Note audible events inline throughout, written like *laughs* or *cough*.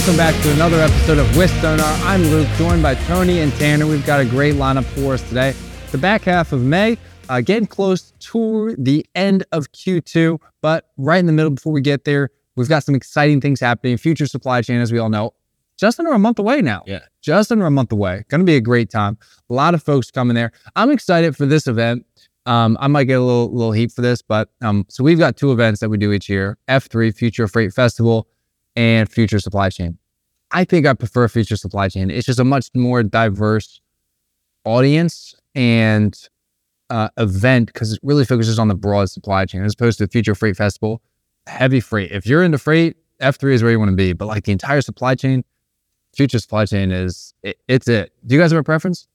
Welcome back to another episode of With Sonar. I'm Luke, joined by Tony and Tanner. We've got a great lineup for us today. The back half of May, uh, getting close to the end of Q2, but right in the middle before we get there, we've got some exciting things happening. Future supply chain, as we all know, just under a month away now. Yeah. Just under a month away. Going to be a great time. A lot of folks coming there. I'm excited for this event. Um, I might get a little little heat for this, but um, so we've got two events that we do each year: F3 Future Freight Festival and Future Supply Chain. I think I prefer Future Supply Chain. It's just a much more diverse audience and uh, event because it really focuses on the broad supply chain as opposed to Future Freight Festival, heavy freight. If you're into freight, F3 is where you want to be. But like the entire supply chain, Future Supply Chain is it, it's it. Do you guys have a preference?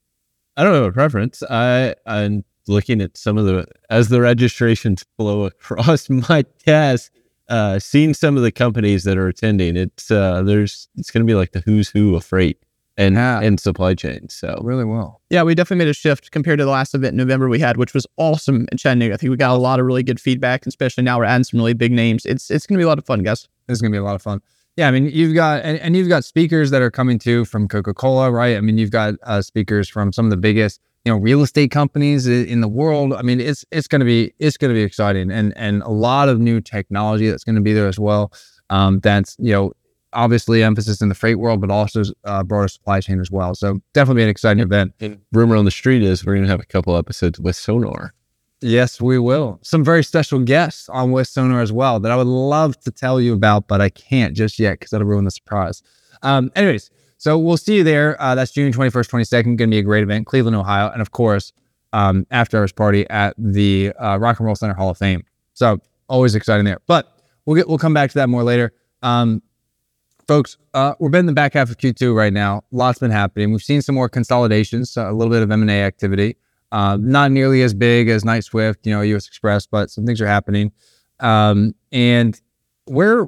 I don't have a preference. I I'm looking at some of the as the registrations flow across *laughs* my desk, uh, seeing some of the companies that are attending. It's uh, there's it's going to be like the who's who of freight and Yeah. and supply chain. So Really well. Yeah, we definitely made a shift compared to the last event in November we had, which was awesome in Chattanooga. I think we got a lot of really good feedback, especially now we're adding some really big names. It's it's gonna be a lot of fun, guys. This is gonna be a lot of fun. Yeah, I mean, you've got and, and you've got speakers that are coming too from Coca Cola, right? I mean, you've got uh, speakers from some of the biggest, you know, real estate companies in the world. I mean, it's it's gonna be it's gonna be exciting, and and a lot of new technology that's gonna be there as well. Um, that's you know, obviously emphasis in the freight world, but also uh, broader supply chain as well. So definitely an exciting event. and rumor on the street is we're going to have a couple episodes with Sonar. Yes, we will. Some very special guests on with Sonar as well that I would love to tell you about, but I can't just yet because that'll ruin the surprise. Um, anyways, so we'll see you there. Uh, that's June 21st, 22nd. Going to be a great event, Cleveland, Ohio. And of course, um, after hours party at the uh, Rock and Roll Center Hall of Fame. So always exciting there. But we'll get we'll come back to that more later. Um, folks, uh, we're in the back half of Q2 right now. Lots been happening. We've seen some more consolidations, uh, a little bit of M&A activity. Uh, not nearly as big as Knight-Swift, you know, US Xpress, but some things are happening. Um, and where,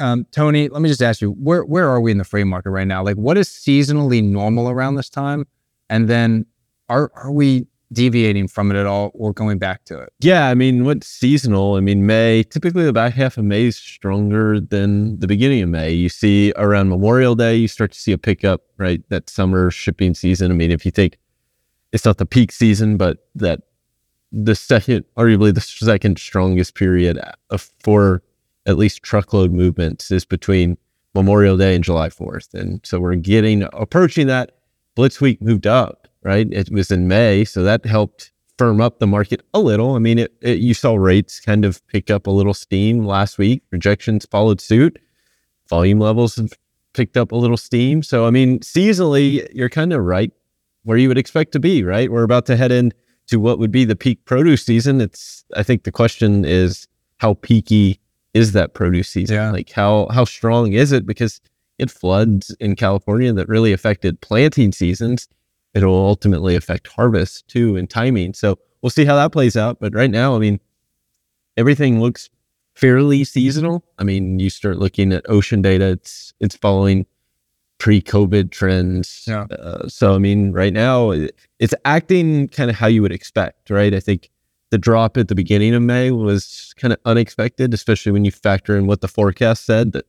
um, Tony, let me just ask you, where where are we in the freight market right now? Like, what is seasonally normal around this time? And then, are are we deviating from it at all, or going back to it? Yeah, I mean, what's seasonal? I mean, May, typically the back half of May is stronger than the beginning of May. You see around Memorial Day, you start to see a pickup, right? That summer shipping season. I mean, if you think it's not the peak season, but that the second, arguably the second strongest period for at least truckload movements is between Memorial Day and July 4th. And so we're getting approaching that. Blitz Week moved up, right? It was in May. So that helped firm up the market a little. I mean, it, it, you saw rates kind of pick up a little steam last week. Rejections followed suit. Volume levels picked up a little steam. So, I mean, seasonally, you're kind of right where you would expect to be, right? We're about to head in to what would be the peak produce season. It's, I think the question is how peaky is that produce season? Yeah. Like how, how strong is it? Because it floods in California that really affected planting seasons. It'll ultimately affect harvest too and timing. So we'll see how that plays out. But right now, I mean, everything looks fairly seasonal. I mean, you start looking at ocean data, it's it's following pre-COVID trends. Yeah. Uh, so I mean, right now it- it's acting kind of how you would expect, right? I think the drop at the beginning of May was kind of unexpected, especially when you factor in what the forecast said that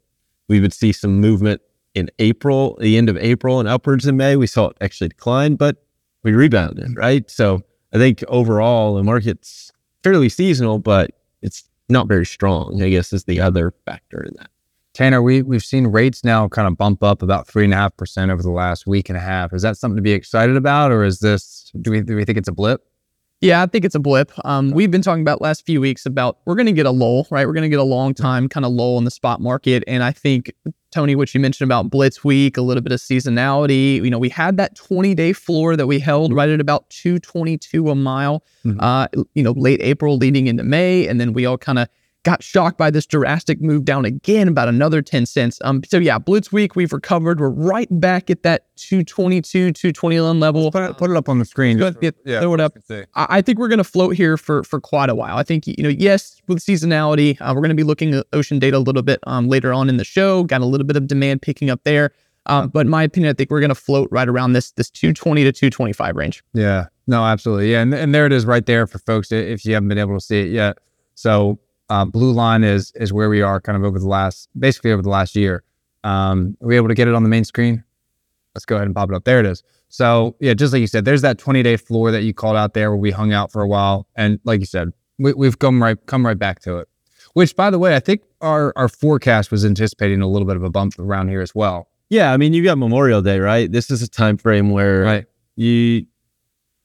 we would see some movement in April, the end of April and upwards in May. We saw it actually decline, but we rebounded, mm-hmm. right? So I think overall the market's fairly seasonal, but it's not very strong, I guess is the other factor in that. Tanner, we we've seen rates now kind of bump up about three and a half percent over the last week and a half. Is that something to be excited about, or is this do we do we think it's a blip? Yeah, I think it's a blip. Um, we've been talking about last few weeks about we're gonna get a lull, right? We're gonna get a long time kind of lull in the spot market. And I think Tony, what you mentioned about Blitz Week, a little bit of seasonality. You know, we had that 20 day floor that we held right at about 222 a mile, Mhm. uh, you know, late April leading into May. And then we all kind of got shocked by this drastic move down again, about another 10 cents. Um, so yeah, Blitz Week, we've recovered. We're right back at that 222, 221 level. Put it, put it up on the screen. Just for- throw it up. folks can see. I I think we're going to float here for for quite a while. I think you know, yes, with seasonality, uh, we're going to be looking at ocean data a little bit um, later on in the show. Got a little bit of demand picking up there, um, but in my opinion, I think we're going to float right around this this 220 to 225 range. Yeah, no, absolutely. Yeah, and, and there it is right there for folks if you haven't been able to see it yet. So uh, blue line is is where we are kind of over the last basically over the last year. Um, are we able to get it on the main screen? Let's go ahead and pop it up. There it is. So yeah, just like you said, there's that 20 day floor that you called out there where we hung out for a while, and like you said, we, we've come right come right back to it. Which, by the way, I think our our forecast was anticipating a little bit of a bump around here as well. Yeah, I mean, you got Memorial Day, right? This is a time frame where Right. you,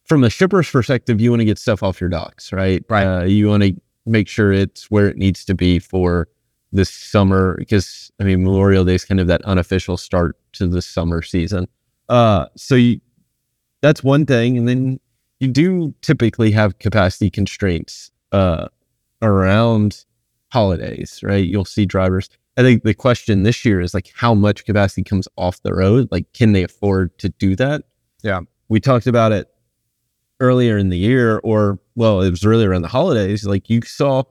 from a shipper's perspective, you want to get stuff off your docks, right? Right. Uh, you want to make sure it's where it needs to be for this summer, because I mean, Memorial Day is kind of that unofficial start to the summer season. Uh, so you, that's one thing, and then you do typically have capacity constraints uh, around holidays, right? You'll see drivers. I think the question this year is like how much capacity comes off the road? Like, can they afford to do that? Yeah. We talked about it earlier in the year, or well, it was really around the holidays. Like you saw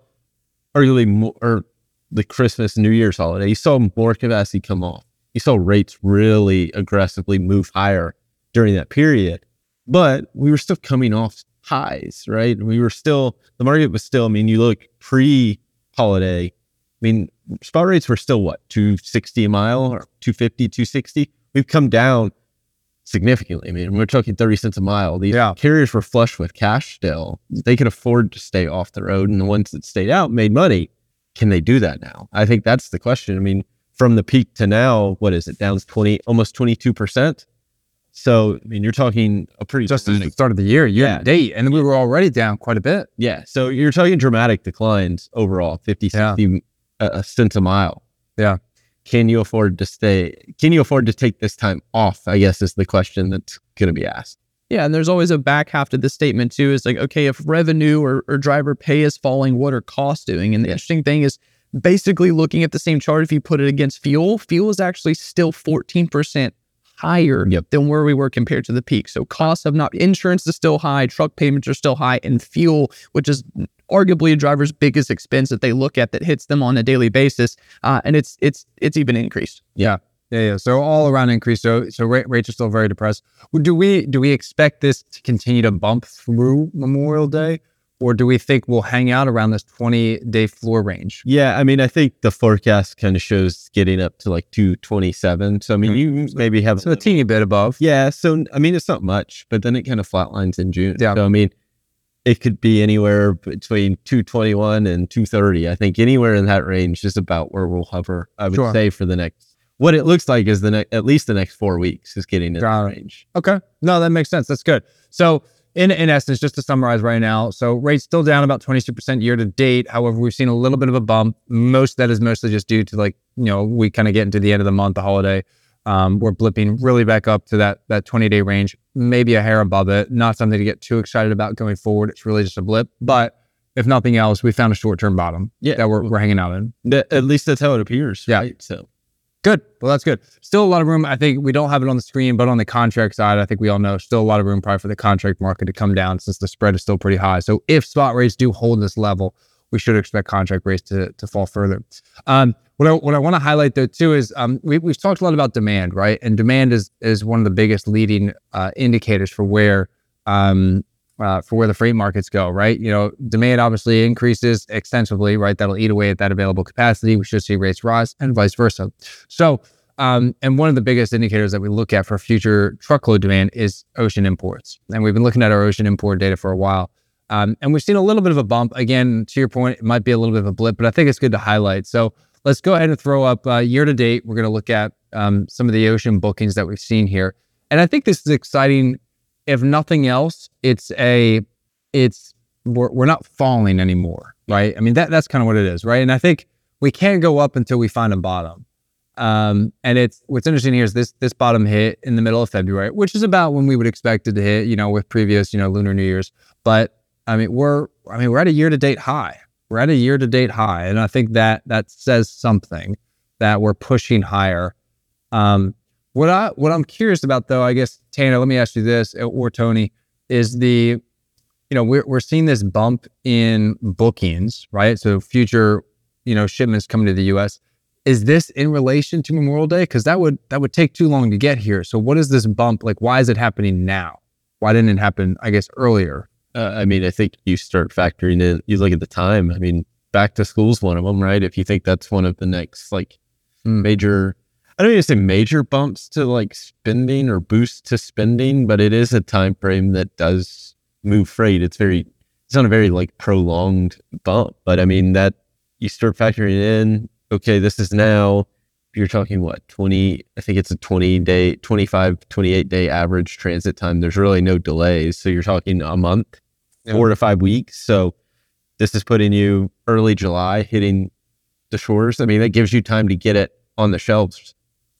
arguably more, or the Christmas, New Year's holiday, you saw more capacity come off. You saw rates really aggressively move higher during that period, but we were still coming off highs, right? We were still, the market was still, I mean, you look pre holiday, I mean, spot rates were still what, 260 a mile or 250, 260? We've come down significantly. I mean, we're talking 30 cents a mile. These Yeah. carriers were flush with cash still. They could afford to stay off the road, and the ones that stayed out made money. Can they do that now? I think that's the question. I mean, from the peak to now, what is it? Down 20, almost 22%. So, I mean, you're talking a pretty Just at the start of the year, year Yeah. date, and we were already down quite a bit. yeah. So you're talking dramatic declines overall, 50, Yeah. uh, cents a mile. Yeah. Can you afford to stay? Can you afford to take this time off? I guess is the question that's going to be asked. Yeah, and there's always a back half to this statement too. Is like, okay, if revenue or, or driver pay is falling, what are costs doing? And the Yeah. interesting thing is basically looking at the same chart, if you put it against fuel, fuel is actually still 14% higher Yep. than where we were compared to the peak. So costs have not insurance is still high, truck payments are still high, and fuel, which is arguably a driver's biggest expense that they look at that hits them on a daily basis. Uh, and it's it's it's even increased. Yeah, yeah. yeah. So all around increase. So so rates are still very depressed. Do we do we expect this to continue to bump through Memorial Day, or do we think we'll hang out around this twenty day floor range? Yeah, I mean, I think the forecast kind of shows getting up to like 227. So I mean, mm-hmm. you maybe have So a teeny bit above. Yeah, so I mean, it's not much, but then it kind of flatlines in June. Yeah. So I mean, it could be anywhere between 221 and 230. I think anywhere in that range is about where we'll hover. I would Sure. say for the next. What it looks like is the next, at least the next four weeks is getting in range. Okay. No, that makes sense. That's good. So in in essence, just to summarize right now, so rates still down about 22% year to date. However, we've seen a little bit of a bump. Most of that is mostly just due to like, you know, we kind of get into the end of the month, the holiday. Um, we're blipping really back up to that that 20 day range, maybe a hair above it. Not something to get too excited about going forward. It's really just a blip. But if nothing else, we found a short term bottom Yeah, that we're, we're hanging out in. That- at least that's how it appears. Yeah. Right? So Good. Well, that's good. Still a lot of room. I think we don't have it on the screen, but on the contract side, I think we all know still a lot of room probably for the contract market to come down since the spread is still pretty high. So if spot rates do hold this level, we should expect contract rates to, to fall further. Um, what I, what I want to highlight though too is um, we, we've talked a lot about demand, right? And demand is is one of the biggest leading uh, indicators for where um, uh, for where the freight markets go, right? You know, demand obviously increases extensively, right? That'll eat away at that available capacity. We should see rates rise and vice versa. So, um, and one of the biggest indicators that we look at for future truckload demand is ocean imports. And we've been looking at our ocean import data for a while. Um, and we've seen a little bit of a bump. Again, to your point, it might be a little bit of a blip, but I think it's good to highlight. So let's go ahead and throw up uh, year to date. We're going to look at um, some of the ocean bookings that we've seen here. And I think this is exciting. If nothing else, it's a, it's, we're, we're not falling anymore, right? I mean, that that's kind of what it is, right? And I think we can't go up until we find a bottom. Um, and it's what's interesting here is this this bottom hit in the middle of February, which is about when we would expect it to hit, you know, with previous, you know, lunar New Year's. But I mean, we're I mean, we're at a year to date high. We're at a year to date high, and I think that that says something that we're pushing higher. Um, what I what I'm curious about though, I guess Tanner, let me ask you this, or Tony, is the you know we're we're seeing this bump in bookings, right? So future you know shipments coming to the U.S. Is this in relation to Memorial Day? Because that would that would take too long to get here. So what is this bump like? Why is it happening now? Why didn't it happen? I guess earlier. Uh, I mean, I think you start factoring in. You look at the time. I mean, back to school's one of them, right? If you think that's one of the next like Hmm. major, I don't even say major bumps to like spending or boost to spending, but it is a time frame that does move freight. It's very it's not a very like prolonged bump, but I mean that you start factoring in, okay, this is now you're talking what 20 i think it's a 20 day 25 28 day average transit time there's really no delays so you're talking a month Yeah. four to five weeks so this is putting you early july hitting the shores i mean that gives you time to get it on the shelves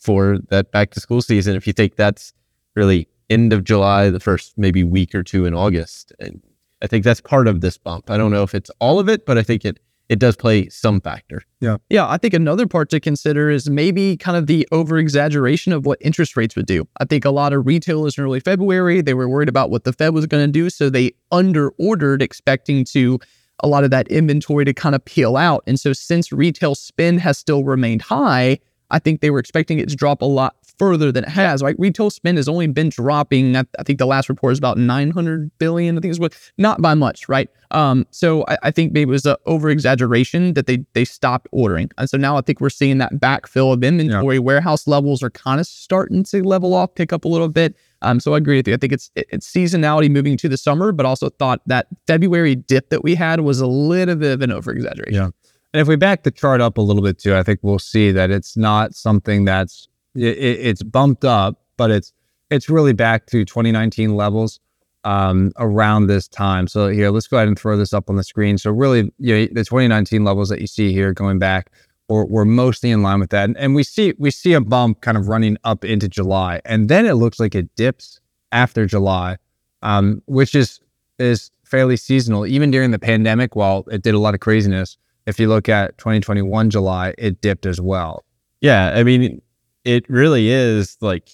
for that back to school season if you think that's really end of july the first maybe week or two in august and i think that's part of this bump i don't know if it's all of it but i think it it does play some factor Yeah, Yeah. I think another part to consider is maybe kind of the over exaggeration of what interest rates would do. I think a lot of retailers in early February, they were worried about what the Fed was going to do. So they under ordered, expecting to a lot of that inventory to kind of peel out. And so since retail spend has still remained high, I think they were expecting it to drop a lot further than it has, right? Retail spend has only been dropping. I, I think the last report is about 900 billion. I think it's what, not by much, right? Um, so I, I think maybe it was an over exaggeration that they they stopped ordering, and so now I think we're seeing that backfill of inventory. Warehouse levels are kind of starting to level off, pick up a little bit. Um, so I agree with you. I think it's it- it's seasonality moving to the summer, but also thought that February dip that we had was a little bit of an over exaggeration. Yeah. And if we back the chart up a little bit too, I think we'll see that it's not something that's it, it's bumped up, but it's it's really back to 2019 levels um, around this time. So here, let's go ahead and throw this up on the screen. So really, you know, the 2019 levels that you see here going back, we're, we're mostly in line with that, and, and we see we see a bump kind of running up into July, and then it looks like it dips after July, um, which is is fairly seasonal. Even during the pandemic, while it did a lot of craziness, if you look at 2021 July, it dipped as well. Yeah, I mean, it really is like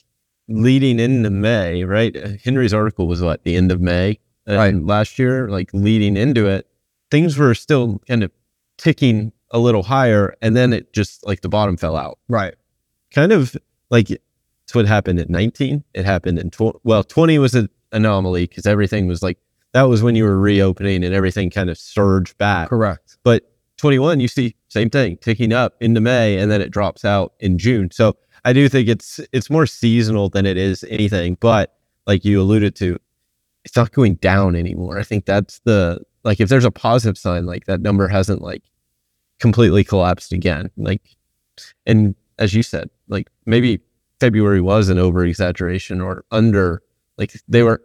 leading into May, right? Henry's article was what the end of May uh, Right. last year, like leading into it. Things were still kind of ticking a little higher, and then it just like the bottom fell out. Right. Kind of like it's what happened at 19. It happened in tw- well, 20 was an anomaly because everything was like that was when you were reopening and everything kind of surged back. Correct. But 21, you see same thing ticking up into May and then it drops out in June. So I do think it's it's more seasonal than it is anything. But like you alluded to, it's not going down anymore. I think that's the like if there's a positive sign, like that number hasn't like completely collapsed again. Like and as you said, like maybe February was an over exaggeration or under like they were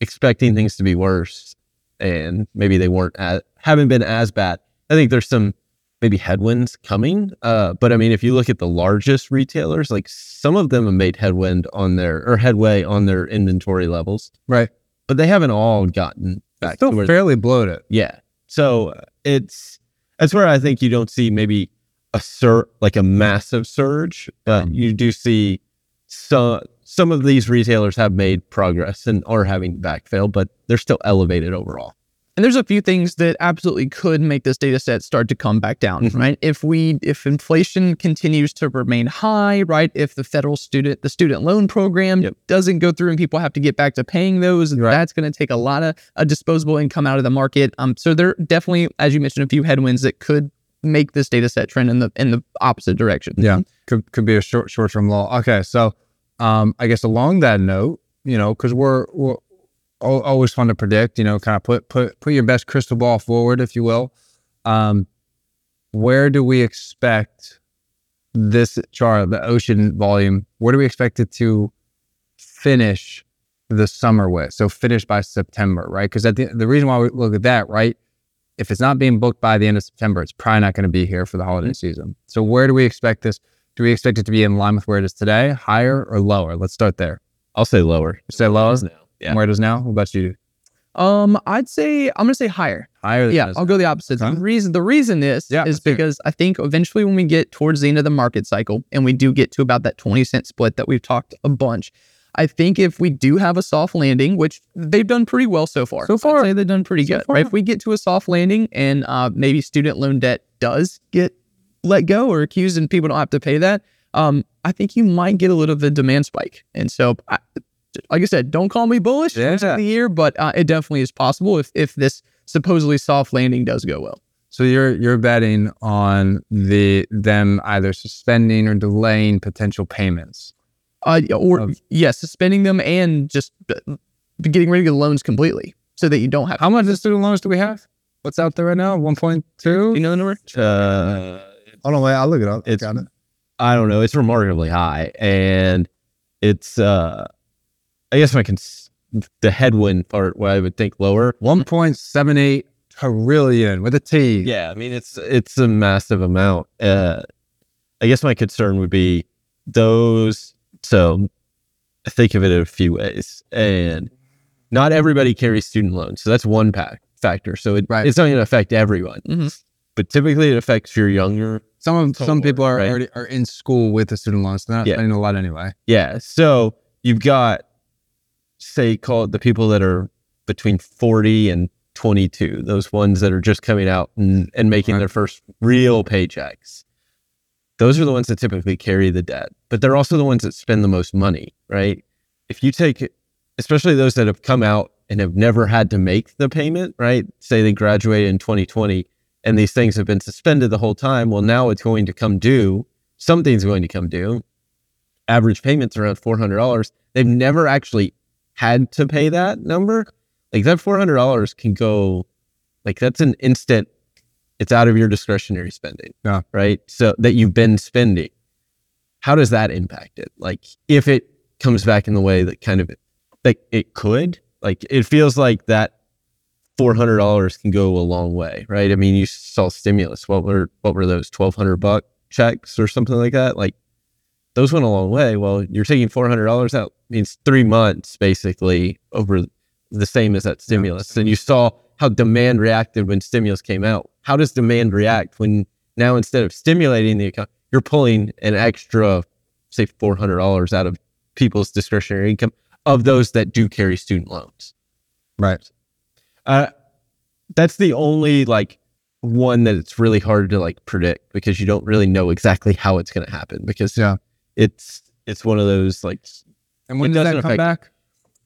expecting things to be worse and maybe they weren't as, haven't been as bad. I think there's some maybe headwinds coming. Uh, but I mean, if you look at the largest retailers, like some of them have made headwind on their or headway on their inventory levels, Right. but they haven't all gotten back Still to where. fairly bloated. Yeah. So uh, it's that's where I think you don't see maybe a sur like a massive surge, but you do see some some of these retailers have made progress and are having backfill, but they're still elevated overall. And there's a few things that absolutely could make this data set start to come back down, Mhm. right? If we if inflation continues to remain high, right? If the federal student the student loan program Yep. doesn't go through and people have to get back to paying those, Right. that's going to take a lot of uh, disposable income out of the market. Um, so there are definitely, as you mentioned, a few headwinds that could make this data set trend in the in the opposite direction. Yeah. Could could be a short short term lull. Okay. So um I guess along that note, you know, because we're we're always fun to predict, you know, kind of put put put your best crystal ball forward, if you will. Um where do we expect this chart, the ocean volume, where do we expect it to finish the summer with? So finish by September, right? Because the, the reason why we look at that, right? If it's not being booked by the end of September, it's probably not going to be here for the holiday season. So where do we expect this? Do we expect it to be in line with where it is today, higher or lower? Let's start there. I'll say lower. You say lower. now. Yeah. Where it is now? What about you? Um, I'd say I'm gonna say higher. Higher. Than Yeah, I'll go the opposite. Okay. The reason the reason is Yeah, is it. because I think eventually when we get towards the end of the market cycle and we do get to about that 20 cent split that we've talked a bunch, I think if we do have a soft landing, which they've done pretty well so far. So far. I'd say they've done pretty So good. far. Right? If we get to a soft landing and uh, maybe student loan debt does get let go or accused and people don't have to pay that, um, I think you might get a little bit of a demand spike. And so I, like I said, don't call me bullish for Yeah. the year, but uh, it definitely is possible if if this supposedly soft landing does go well. So you're you're betting on the them either suspending or delaying potential payments. Uh, or Of- yes, suspending them and just uh, getting rid of the loans completely, so that you don't have. How much student loans do we have? What's out there right now? One point two. you know the number? Uh, Hold on, wait. I'll look it up. It's- I don't know. It's remarkably high, and it's. uh I guess my cons- the headwind part, where I would think lower. one point seven eight trillion with a T. Yeah, I mean it's it's a massive amount. Uh, I guess my concern would be those. So I think of it in a few ways, and not everybody carries student loans, so that's one pack factor. So it, Right. it's not going to affect everyone, Mhm. but typically it affects your younger. Some of some people are right? already are in school with a student loans. They're not Yeah. spending a lot anyway. Yeah, so you've got say call it the people that are between forty and twenty two, those ones that are just coming out and, and making Right. their first real paychecks. those are the ones that typically carry the debt, but they're also the ones that spend the most money, right? If you take, especially those that have come out and have never had to make the payment, right? Say they graduated in 2020 and these things have been suspended the whole time. Well, now it's going to come due. Something's going to come due. Average payments around $400. They've never actually had to pay that number. Like that $400 can go, like that's an instant it's out of your discretionary spending. Yeah. Right. So that you've been spending. How does that impact it? Like if it comes back in the way that kind of like it could, like it feels like that four hundred dollars can go a long way, right? I mean, you saw stimulus. What were what were those twelve hundred buck checks or something like that? Like those went a long way. Well, you're taking four hundred dollars out means three months basically over the same as that stimulus. And you saw how demand reacted when stimulus came out. How does demand react when now instead of stimulating the economy, you're pulling an extra, say, four hundred dollars out of people's discretionary income of those that do carry student loans. Right. Uh, that's the only like one that it's really hard to like predict because you don't really know exactly how it's going to happen because Yeah. It's it's one of those like And when does that come affect- back?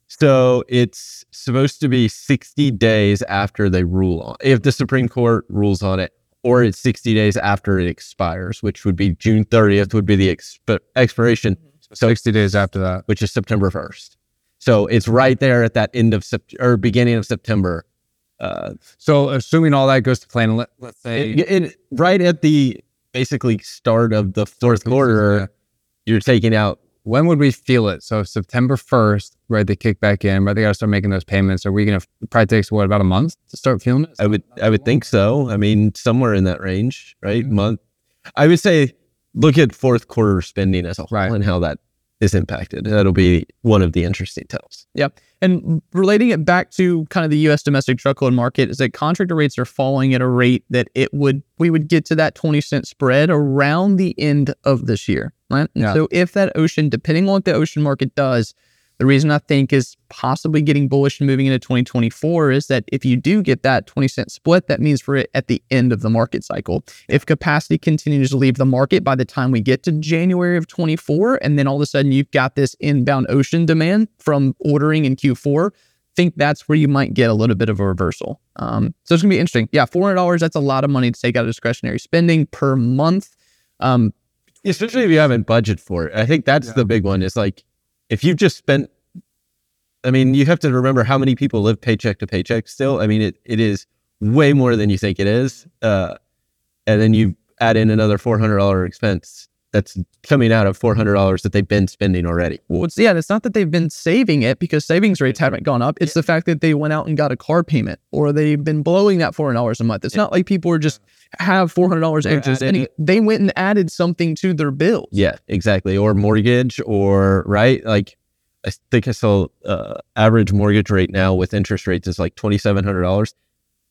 so it's supposed to be 60 days after they rule on if the Supreme Court rules on it, or it's 60 days after it expires, which would be June 30th would be the exp- expiration, so 60 days after that. which is September 1st. So it's right there at that end of Sept- or beginning of September. Uh, So assuming all that goes to plan, let, let's say it, it- right at the basically start of the fourth quarter. You're taking out when would we feel it? So September 1st, right? They kick back in, right? They got to start making those payments. Are we going to, probably takes what, about a month to start feeling it? I would I would think so. I mean, somewhere in that range, right? Mm-hmm. Month. I would say look at fourth quarter spending as a whole Right. and how that is impacted. That'll be one of the interesting tells. Yeah, and relating it back to kind of the U.S. domestic truckload market is that contractor rates are falling at a rate that it would we would get to that twenty cent spread around the end of this year, right? And Yeah. So if that ocean, depending on what the ocean market does, the reason I think is possibly getting bullish and moving into 2024 is that if you do get that 20 cent split, that means for it at the end of the market cycle. If capacity continues to leave the market by the time we get to January of 24, and then all of a sudden you've got this inbound ocean demand from ordering in Q4, think that's where you might get a little bit of a reversal. Um, so it's gonna be interesting. Yeah, $400, that's a lot of money to take out of discretionary spending per month. Um, Especially if you haven't budgeted for it. I think that's Yeah. the big one. Is like if you've just spent I mean, you have to remember how many people live paycheck to paycheck still. I mean, it, it is way more than you think it is. Uh, and then you add in another $400 expense that's coming out of $400 that they've been spending already. Well, it's yeah, it's not that they've been saving it because savings rates haven't gone up. It's the fact that they went out and got a car payment or they've been blowing that four hundred dollars a month. It's not like people are just have four hundred dollars They're extra spending. They went and added something to their bills. Yeah, exactly. Or mortgage, or right. Like I think I saw uh, average mortgage rate now with interest rates is like twenty seven hundred dollars,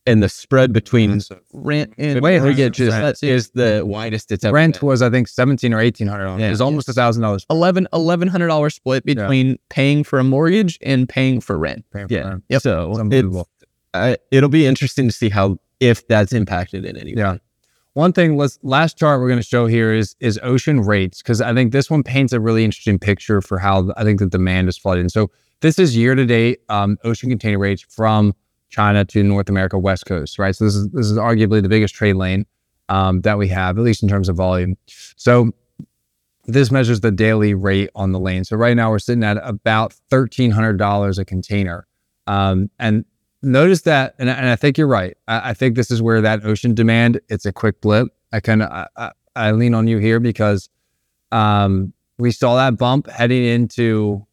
and the spread between Rent and Way higher mortgage is than that's it. is the widest it's ever Rent been. was, I think, 17 or 1800 dollars. Yeah. It's almost a thousand dollars. eleven eleven hundred dollar split between paying for a mortgage and paying for rent. Yeah. Yep. So It's it, unbelievable. I, it'll be interesting to see how if that's impacted in any way. Yeah. One thing, let's last chart we're going to show here is is ocean rates because I think this one paints a really interesting picture for how I think the demand is flooding. So this is year to date um, ocean container rates from China to North America West Coast, right? So this is this is arguably the biggest trade lane um, that we have, at least in terms of volume. So this measures the daily rate on the lane. So right now we're sitting at about thirteen hundred dollars a container, um, and notice that, and, and I think you're right. I, I, think this is where that ocean demand. It's a quick blip. I kind of I, I, I, lean on you here because um, we saw that bump heading into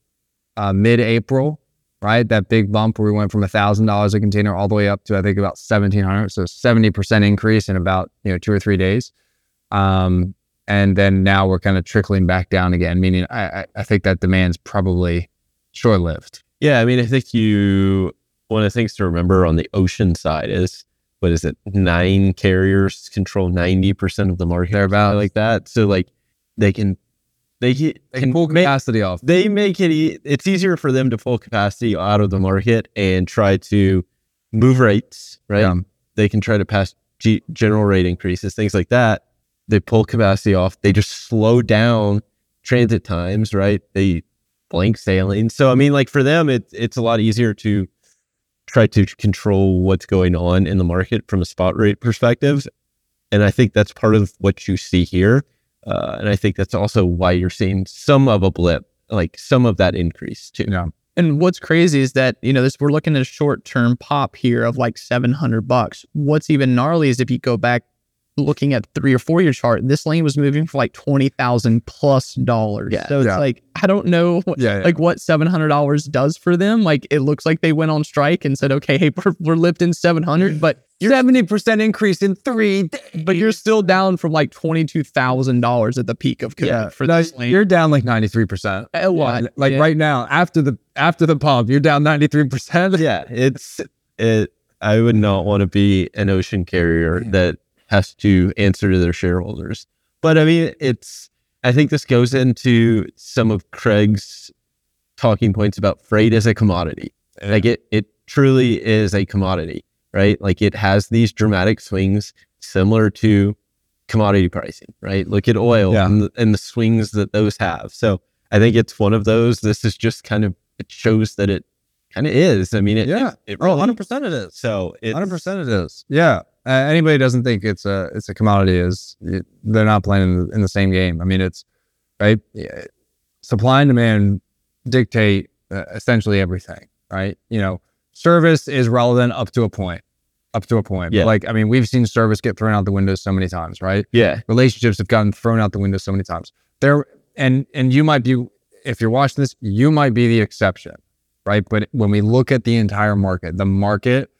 uh, mid-April, right? That big bump where we went from thousand dollars a container all the way up to I think about seventeen hundred. So seventy percent increase in about you know two or three days. Um, and then now we're kind of trickling back down again. Meaning, I, I think that demand's probably short lived. Yeah, I mean, I think you one of the things to remember on the ocean side is what is it? Nine carriers control ninety percent of the market, about like that. So like they can they, they can pull capacity make, off. They make it e- it's easier for them to pull capacity out of the market and try to move rates. Right? Yeah. They can try to pass G- general rate increases, things like that they pull capacity off. They just slow down transit times, right? They blank sailing. So I mean, like for them, it's it's a lot easier to try to control what's going on in the market from a spot rate perspective. And I think that's part of what you see here. Uh, and I think that's also why you're seeing some of a blip, like some of that increase too. Yeah. And what's crazy is that, you know, this we're looking at a short term pop here of like 700 bucks. What's even gnarly is if you go back looking at three or four year chart, this lane was moving for like twenty thousand plus dollars. Yeah, so it's yeah. like I don't know, *laughs* what, yeah, yeah. like what seven hundred dollars does for them. Like it looks like they went on strike and said, okay, hey, *laughs* we're, we're lifting seven hundred, but seventy percent increase in three. Days. *laughs* But you're still down from like twenty two thousand dollars at the peak of COVID yeah. for no, this lane. You're down like ninety three percent. A lot. Like right now, after the after the pump, you're down ninety three percent. Yeah, it's it. I would not want to be an ocean carrier that has to answer to their shareholders. But I mean, it's, I think this goes into some of Craig's talking points about freight as a commodity. Like it, it truly is a commodity, right? Like it has these dramatic swings similar to commodity pricing, right? Look at oil yeah. and, the, and the swings that those have. So I think it's one of those. This is just kind of, it shows that it kind of is. I mean, it, yeah, it, it oh, really, oh, 100% it is. So it's, 100% it is. Yeah uh, anybody doesn't think it's a it's a commodity is they're not playing in the, in the same game. I mean, it's right. Supply and demand dictate uh, essentially everything, right? You know, service is relevant up to a point, up to a point. Yeah. But like, I mean, we've seen service get thrown out the window so many times, right? Yeah. Relationships have gotten thrown out the window so many times. There, and and you might be, if you're watching this, you might be the exception, right? But when we look at the entire market, the market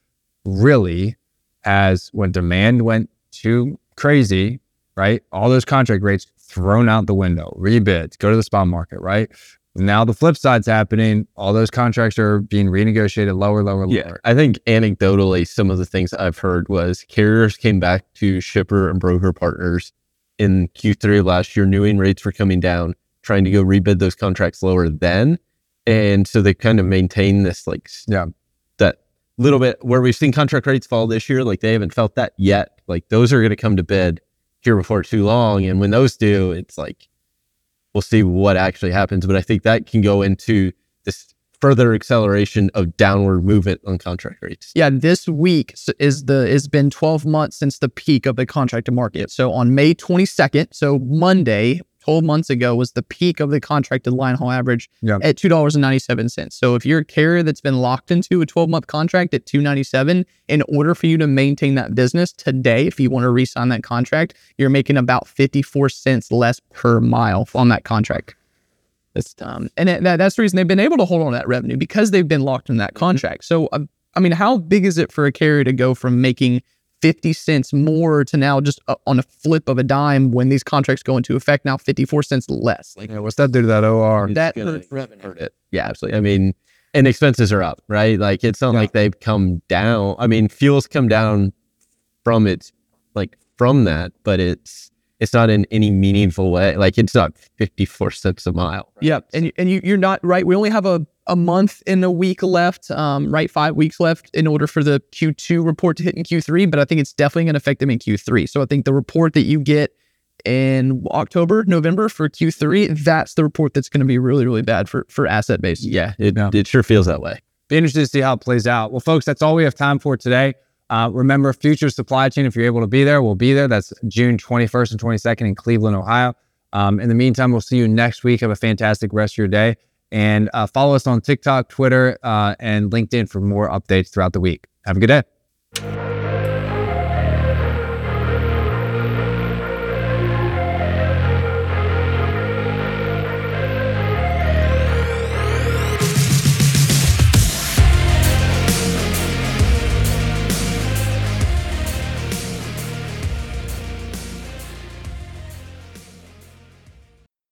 really as when demand went too crazy, right? All those contract rates thrown out the window, rebids, go to the spot market, right? Now the flip side's happening. All those contracts are being renegotiated lower, lower, yeah, lower. I think anecdotally, some of the things I've heard was carriers came back to shipper and broker partners in Q3 of last year, knowing rates were coming down, trying to go rebid those contracts lower then. Mm-hmm. And so they kind of maintain this like yeah that little bit where we've seen contract rates fall this year. Like they haven't felt that yet. Like those are going to come to bid here before too long. And when those do, it's like we'll see what actually happens. But I think that can go into this further acceleration of downward movement on contract rates. Yeah, this week is the has been 12 months since the peak of the contracted market. So on May 22nd, so Monday, 12 months ago was the peak of the contracted line haul average yep. at $2.97. So if you're a carrier that's been locked into a 12 month contract at 297, in order for you to maintain that business today, if you want to re-sign that contract, you're making about 54 cents less per mile on that contract. That's um, and it, that, that's the reason they've been able to hold on to that revenue because they've been locked in that mm-hmm. contract. So, uh, I mean, how big is it for a carrier to go from making 50 cents more to now just uh, on a flip of a dime when these contracts go into effect now 54 cents less. Like yeah, what's that do to that or that hurts revenue. hurt it. Yeah absolutely. I mean and expenses are up right? Like it's not yeah. like they've come down. I mean fuel's come down from its like from that but it's it's not in any meaningful way. Like it's not 54 cents a mile. Right? yeah and, and you, you're not right? We only have a a month and a week left, um, right? Five weeks left in order for the Q2 report to hit in Q3, but I think it's definitely going to affect them in Q3. So I think the report that you get in October, November for Q3, that's the report that's going to be really, really bad for, for asset base. Yeah, it, yeah. it sure feels that way. Be interested to see how it plays out. Well, folks, that's all we have time for today. Uh, remember, future supply chain, if you're able to be there, we'll be there. That's June 21st and 22nd in Cleveland, Ohio. Um, in the meantime, we'll see you next week. Have a fantastic rest of your day. And uh, follow us on TikTok, Twitter, uh, and LinkedIn for more updates throughout the week. Have a good day.